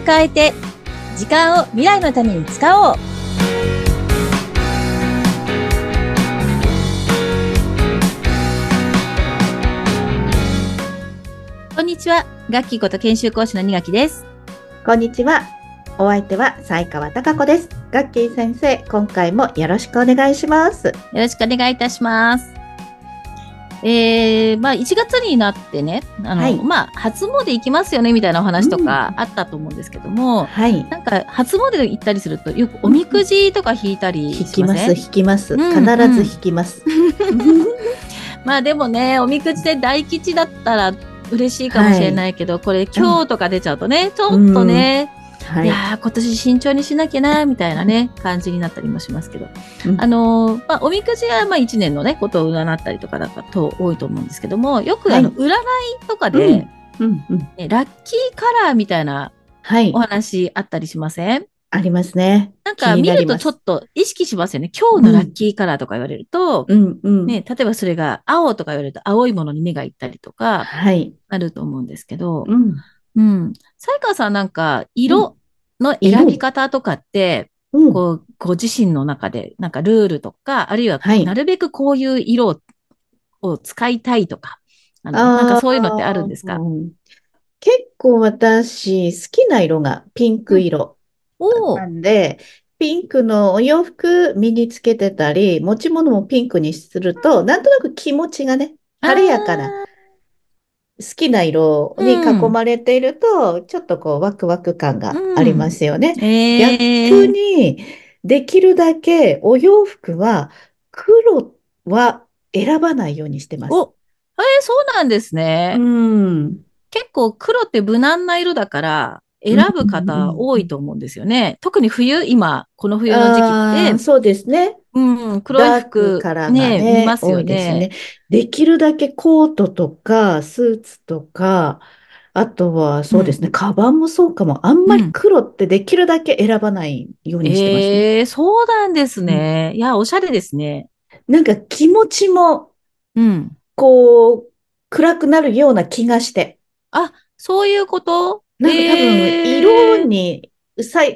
を変えて、時間を未来のために使おう。こんにちは。楽器こと研修講師の二垣です。こんにちは。お相手は西川貴子です。ガッキー先生、今回もよろしくお願いします。よろしくお願いいたします。えー、まあ1月になってね、あの、はいまあ初詣行きますよねみたいなお話とかあったと思うんですけども、はい。なんか初詣行ったりするとよくおみくじとか引いたり引きます、しません？引きます。うん必ず引きます。まあでもね、おみくじで大吉だったら嬉しいかもしれないけど、これ今日とか出ちゃうとね、ちょっとね、はいい。やー今年慎重にしなきゃな、みたいなね、感じになったりもしますけど。うんあのーまあ、おみくじはまあ1年のね、ことを占ったりとかだと多いと思うんですけども、よくあの、はい占いとかで、うんうん。ねラッキーカラーみたいなはいお。話あったりしません？ありますね。なんか見るとちょっと意識しますよね？今日のラッキーカラーとか言われると、うんうん。ね、例えばそれが青とか言われると青いものに目がいったりとかはい。あると思うんですけど、うん。うん。西川さんなんか色の選び方とかって、うん。こう、ご自身の中でなんかルールとか、あるいははい。なるべくこういう色をを使いたいとか、あの、なんかそういうのってあるんですか？うん結構私、好きな色がピンク色なんで、ピンクのお洋服身につけてたり、持ち物もピンクにすると、なんとなく気持ちがね、晴れやかな、きな色に囲まれていると、ちょっとこうワクワク感がありますよね。ーえ逆ー、に、できるだけお洋服は黒は選ばないようにしてます。お、えー、そうなんですね。うん。結構黒って無難な色だから、選ぶ方多いと思うんですよね。特に冬、今、この冬の時期って、そうですね。うん、黒い服カラーがね、ね、見ますよ多いですね。ね。できるだけコートとか、スーツとか、あとはそうですね、カバンもそうかも。あんまり黒ってできるだけ選ばないようにしてますね。ええそうなんですね。いや、おしゃれですね。なんか気持ちも、うん。こう、暗くなるような気がして。あ、そういうこと？なんか多分、えー色に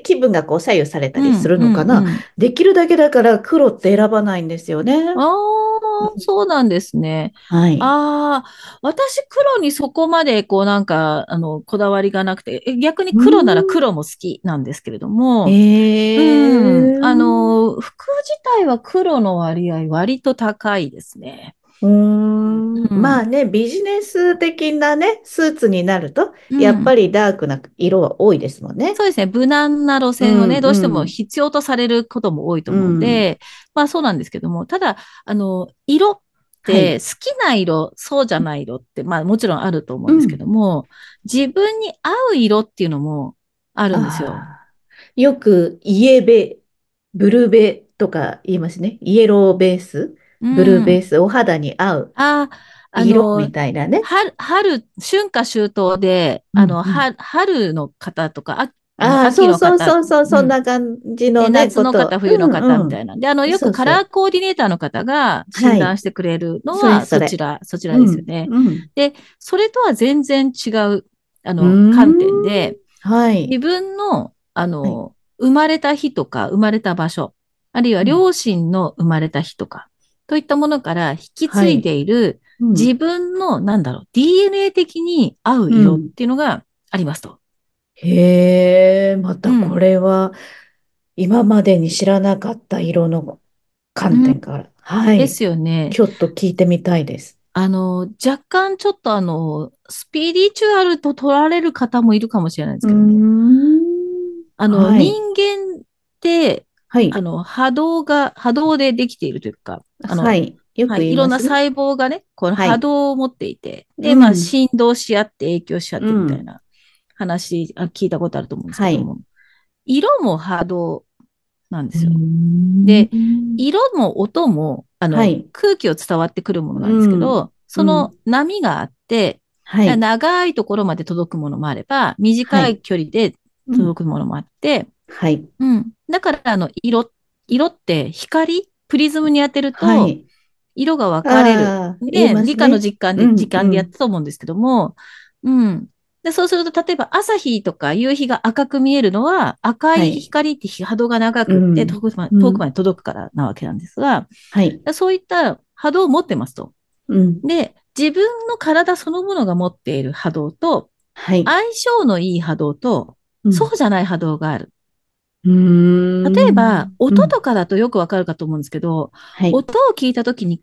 気分がこう左右されたりするのかな。うんうんうんできるだけだから黒って選ばないんですよね。ああ、そうなんですね。はい。ああ、私黒にそこまでこうなんか、あの、こだわりがなくて、え逆に黒なら黒も好きなんですけれども、えーうん、あの、服自体は黒の割合割と高いですね。うんまあね、ビジネス的なね、スーツになると、うんやっぱりダークな色は多いですもんね。そうですね。無難な路線をね、うんどうしても必要とされることも多いと思うんで、まあそうなんですけども、ただ、あの、色っはいて好きな色、そうじゃない色って、まあもちろんあると思うんですけども、自分に合う色っていうのもあるんですよ。よく、イエベ、ブルーベとか言いますね。イエローベース、ブルーベース。ス、お肌に合うあ、あの色み、たいなね。春、春、春夏秋冬で、うんあの、うんは春の方とか、あああ、秋のそうそう方そうそう、そんうな感じのでね、夏の方、冬の方みたいいな。で、あの、よくカラーコーディネーターの方が診断してくれるのは、そちら、そちらですよね。で、それとは全然違う、あの、ん。観点で、はい。自分の、あの、生まれた日とか、生まれた場所、あるいは両親の生まれた日とか、といったものから引き継いでいる、うん自分の、なんだろう、DNA 的に合う色っていうのがありますと。へえ、またこれは、今までに知らなかった色の観点から。はい。ですよね。ちょっと聞いてみたいです。あの、若干ちょっとあの、スピリチュアルと取られる方もいるかもしれないですけども、ん。あの、はい人間って、はい。あ。の、波動が、波動でできているというか、あの、はい。よくはい、言いいろんな。細胞がね、このはい。波動を持っていて、で、うん。まあ、振動し合って影響し合ってみたいな話、あ聞いたことあると思うんですけども、色も波動なんですよ。で色も音も、あの、はい。空気を伝わってくるものなんですけど、その波があって、はい。長いところまで届くものもあれば、短い。距離でうん。届くものもあって、はい。うん。だから、あの、色、色って光、プリズムに当てると、はい。色が分かれる。あー言いで、ね理科の実感で、うん時間でやったと思うんですけども、うん。で、そうすると、例えば朝日とか夕日が赤く見えるのは、赤い光って波動が長くって、うん遠くまでうん遠くまで届くからなわけなんですが、はい。そういった波動を持ってますと。うん。で、自分の体そのものが持っている波動と、はい。相性のいい波動と、そうじゃない波動がある。うん。例えば、音うんとかだとよくわかるかと思うんですけど、はい。音を聞いたときに、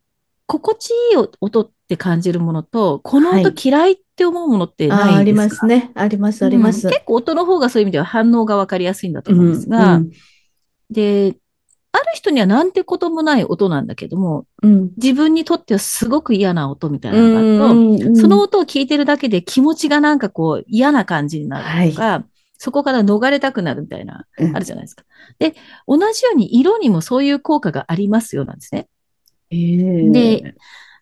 心地いい音って感じるものと、このはい音嫌いって思うものってないですか、ああ、ありますね。あります、あります。うん結構音の方がそういう意味では反応がわかりやすいんだと思うんですうが、んで、ある人にはなんてこともない音なんだけども、うん。自分にとってはすごく嫌な音みたいなのがあると、うんその、音を聞いてるだけで気持ちがなんかこう嫌な感じになるとか、そこから逃れたくなるみたいな、うんあるじゃないですか。で、同じように色にもそういう効果がありますよなんですね。えーで、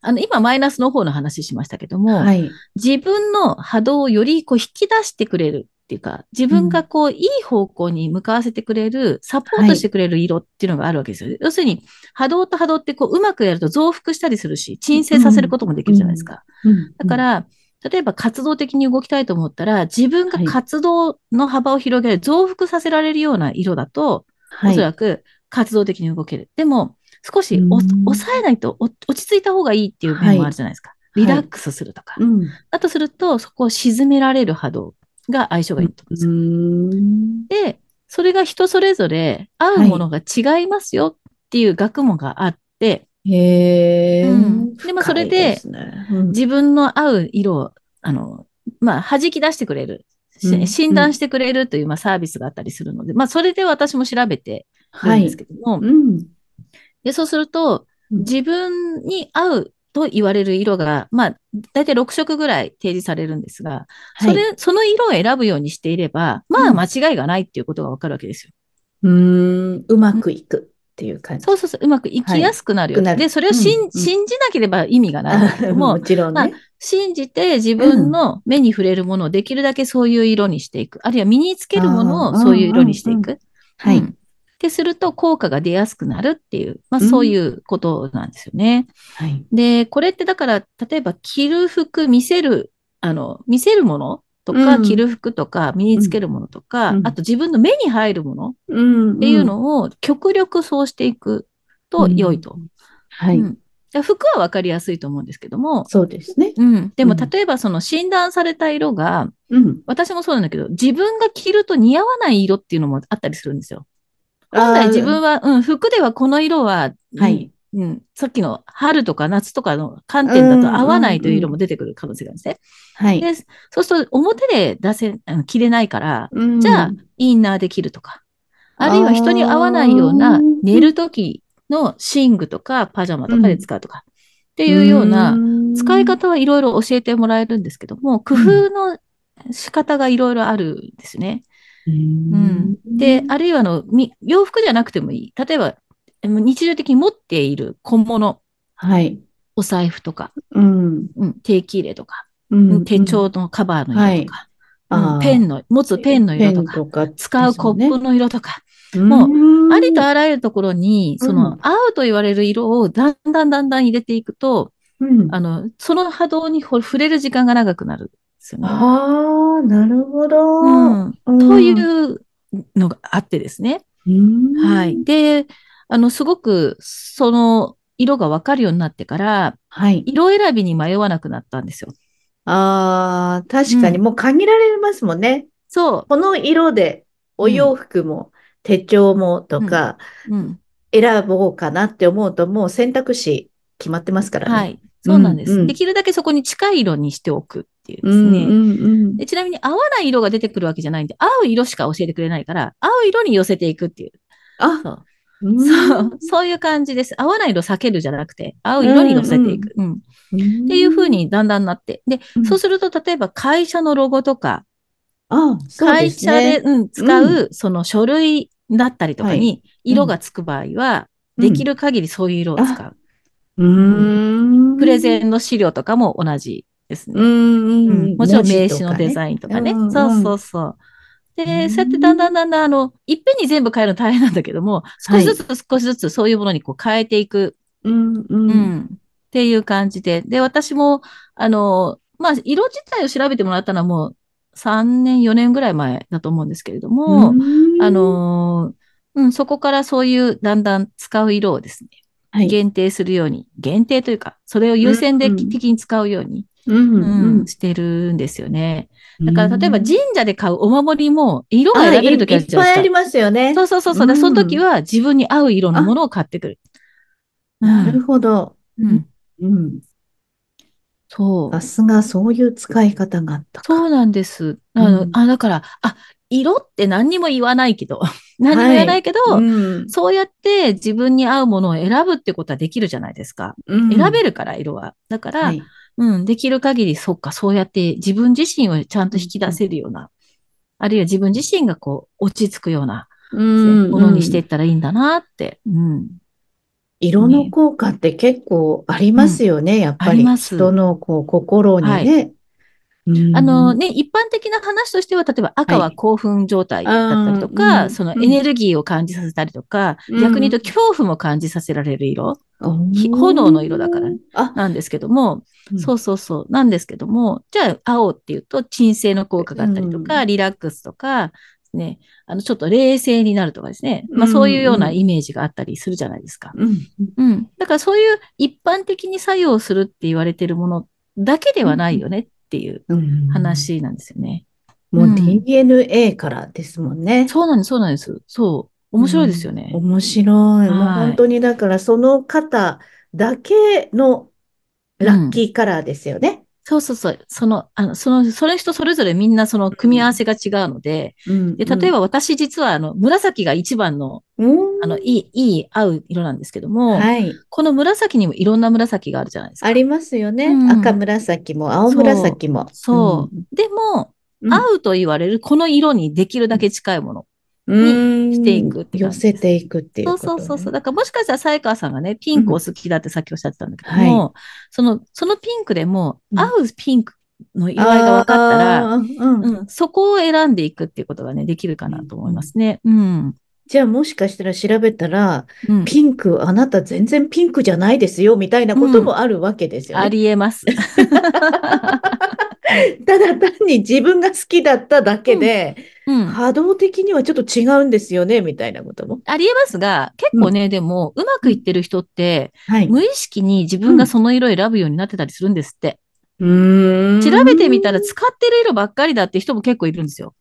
あの、今マイナスの方の話しましたけども、はい。自分の波動をよりこう引き出してくれるっていうか、自分がこう、いい方向に向かわせてくれる、サポートしてくれる色っていうのがあるわけですよ。要するに、波動と波動ってこう、うまくやると増幅したりするし、鎮静させることもできるじゃないですか。うんだか、ら、例えば活動的に動きたいと思ったら、自分が活動の幅を広げる、増幅させられるような色だと、はいおそらく活動的に動ける。でも、少し抑えないとお落ち着いた方がいいっていう面もあるじゃないですか。いリラックスするとか。うん。だとすると、そこを沈められる波動が相性がいいと思うんですよ。うんで、それが人それぞれ合うものが違いますよっていう学問があって、へえ。うん。でもそれで自分の合う色を、あの、まあ、弾き出してくれる、しうん。診断してくれるという、まあ、サービスがあったりするので、まあ、それで私も調べてるはい。んです。けども、うん。で、そうすると、うん。自分に合うと言われる色が、まあ、だいたい6色ぐらい提示されるんですが、それ、その色を選ぶようにしていれば、まあ、うん。間違いがないっていうことがわかるわけですよ。うーん、うまくいくっていう感じ。そうそうそう、うまくいきやすくなるよ。はいで、それを信,、うんうん信じなければ意味がないんだけども も、ちろんね。信じて自分の目に触れるものをできるだけそういう色にしていく。あるいは身につけるものをそういう色にしていく。はい。うんってすると効果が出やすくなるっていう、まあうんそういうことなんですよね。はい。で、これってだから、例えば着る服、見せる、あの、見せるものとか、うん着る服とか、身につけるものとか、うんあと自分の目に入るものうん。っていうのを極力そうしていくと良いと。はい。服はわかりやすいと思うんですけども、そうですね。うん。でも、うん例えばその診断された色が、うん。私もそうなんだけど、自分が着ると似合わない色っていうのもあったりするんですよ。本来自分は、うん、服ではこの色は、はいうん、うん、さっきの春とか夏とかの観点だと合わないという色も出てくる可能性があるんですね。はい。で、そうすると表で出せ、あの着れないから、うんじゃあ、インナーで着るとか、あるいは人に合わないようあなー寝るときの寝具とかパジャマとかで使うとか、っていうような、使い方はいろいろ教えてもらえるんですけども、工夫の仕方がいろいろあるんですね。ううん。で、あるいはあの、み洋服じゃなくてもいい。例えば、え日常的に持っている小物、はい。お財布とか、うん。うん、定期入れとか、うん。手帳のカバーの色とか、うん。あー。ペンの、持つペンの色とか、とか使うコップの色とか、ももありとあらゆるところに、その、うん合うと言われる色をだんだんだんだん入れていくと、うん、あの、その波動に触れる時間が長くなるんですよね。ああ、なるほど。うん。うん。というのがあってですね。うん。はい。。で、あの、すごく、その、色がわかるようになってから、はい。色選びに迷わなくなったんですよ。ああ、確かにうんもう限られますもんね。そこの色でお洋服も手帳もとかう。うん。選ぼうかなって思うともう選択肢決まってますからね。はい。そうなんです。うんうんできるだけそこに近い色にしておくっていううんですね。うんうんでちなみに合わない色が出てくるわけじゃないんで、合う色しか教えてくれないから、合う色に寄せていくっていう。あ、そううんそう、いう感じです。合わない色避けるじゃなくて、合う色に寄せていく。うんっていう風にだんだんなって。で、うんそうすると、例えば会社のロゴとか、あ、そうです会社で、ね。うん、使う、その書類だったりとかに色がつく場合は、できる限りそういう色を使う。うーん。プレゼンの資料とかも同じですね。もちろん名刺のデイザインとかね。そうそうそう。で、うんそうやってだんだんだんだん、あの、いっぺんに全部変えるの大変なんだけども、少しずつ少しずつそういうものにこう変えていく、ン。うんう。うんん、っていう感じで。で、私も、あの、まあ、色自体を調べてもらったのはもう3年、4年ぐらい前だと思うんですけれども、あのー、うん、そこからそういうだんだん使う色をですね、はい、限定するように、限定というか、それを優先的に使うように、うんしてるんですよね。だから、例えば神社で買うお守りも、色が選べるときあるじゃないですか。いっぱいありますよね。そうそうそうそう。その時は自分に合う色のものを買ってくる。なるほど。うん。うん。そう。さすがそういう使い方があったそうなんです。あの、うん、あ、だから、あ、色って何にも言わないけど、何も言わないけど、はいうん、そうやって自分に合うものを選ぶってことはできるじゃないですか。うん、選べるから、色は。だから、はい、うん、できる限り、そっか、そうやって自分自身をちゃんと引き出せるような、あるいは自分自身がこう、落ち着くような、ものにしていったらいいんだなって。うん、色の効果って結構ありますよね、やっぱり。人のこう心にね。はいあのね、一般的な話としては、例えば赤は興奮状態だったりとか、はい、そのエネルギーを感じさせたりとか、うん、逆に言うと恐怖も感じさせられる色。炎の色だから、なんですけども、そうそうそう、なんですけども、じゃあ青っていうと鎮静の効果があったりとか、リラックスとか、ね、あの、ちょっと冷静になるとかですね。まあそういうようなイメージがあったりするじゃないですか。うん。うん。だからそういう一般的に作用するって言われてるものだけではないよね。っていう話なんですよね。もう DNA からですもんね。そうなんです、そうなんです。そう。面白いですよね。面白い。もう本当にだからその方だけのラッキーカラーですよね。そうそうそう。その、あの、その、それ人それぞれみんなその組み合わせが違うので、うん、で例えば私実はあの、紫が一番の、うん、あの、いい、いい合う色なんですけども、はい、この紫にもいろんな紫があるじゃないですか。ありますよね。うん、赤紫も青紫も。そう。でも、合うと言われるこの色にできるだけ近いもの。にしていくって寄せていくっていう、ね、そうそうそう。だからもしかしたら、才川さんがね、ピンクを好きだってさっきおっしゃってたんだけども、はい、その、そのピンクでも、合うピンクの色合いが分かったら、うん、うん、そこを選んでいくっていうことがね、できるかなと思いますね。うん。じゃあもしかしたら調べたら、うん、ピンク、あなた全然ピンクじゃないですよ、みたいなこともあるわけですよね。ありえます。ただ単に自分が好きだっただけで、うん。うん、波動的にはちょっと違うんですよね、みたいなことも。ありえますが、結構ね、うん、でも、うまくいってる人って、はい、無意識に自分がその色を選ぶようになってたりするんですって。うん。調べてみたら使ってる色ばっかりだって人も結構いるんですよ。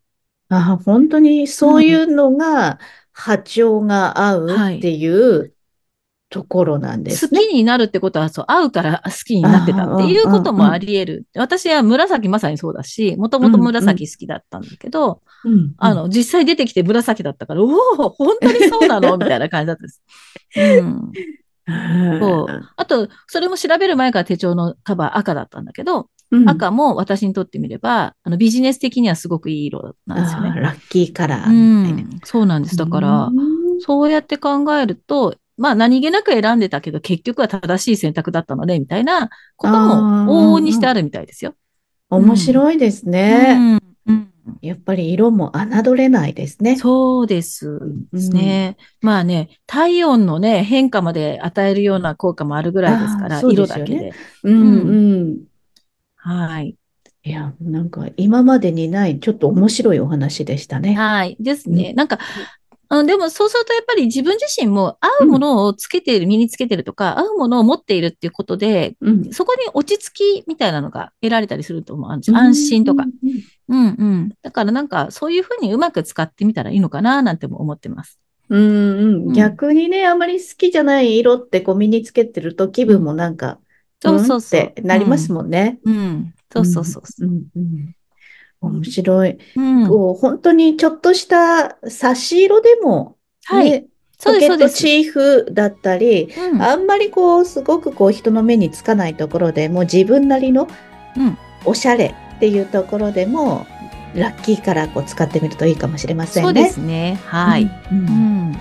あ本当にそういうのが波長が合うっていうところなんですね。好きになるってことは、そう、合うから好きになってたっていうこともあり得る。私は紫まさにそうだし、もともと紫好きだったんだけど、うんうん、あの、実際出てきて紫だったから、おお、本当にそうなの？みたいな感じだったです。うん。そう。あと、それも調べる前から手帳のカバー赤だったんだけど、うん、赤も私にとってみれば、あのビジネス的にはすごくいい色なんですよね。ラッキーカラー、うん。そうなんです。だから、そうやって考えると、まあ何気なく選んでたけど結局は正しい選択だったので、みたいなことも往々にしてあるみたいですよ。面白いですね。うん、やっぱり色も侮れないですね。そうですね。うん、まあね、体温のね、変化まで与えるような効果もあるぐらいですから、ね、色だけで。うん、うん。はい。いや、なんか今までにないちょっと面白いお話でしたね。はい。ですね。なんか、あでもそうするとやっぱり自分自身も合うものをつけている、うん、身につけてるとか、合うものを持っているっていうことで、うん、そこに落ち着きみたいなのが得られたりすると思うんですよ。安心とか。うんうん。だからなんかそういうふうにうまく使ってみたらいいのかななんても思ってます。うんうん、逆にね、あまり好きじゃない色ってこう身につけてると気分もなんか、そうそうそう。ってなりますもんね。うん。そうそうそう。うんうん面白い。うん、こう本当にちょっとした差し色でも、ね、はい。ポケットチーフだったり、うん、あんまりこう、すごくこう、人の目につかないところでも、自分なりのおしゃれっていうところでも、ラッキーからこう使ってみるといいかもしれませんね。そうですね。はい。うん、うん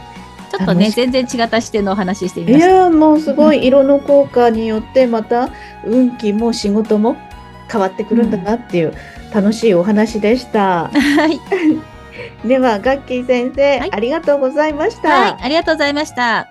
ちょっとね、全然違った視点のお話してみました。いや、もうすごい色の効果によって、また運気も仕事も変わってくるんだなっていう、楽しいお話でした。はい。では、ガッキー先生、はい、ありがとうございました。はい、ありがとうございました。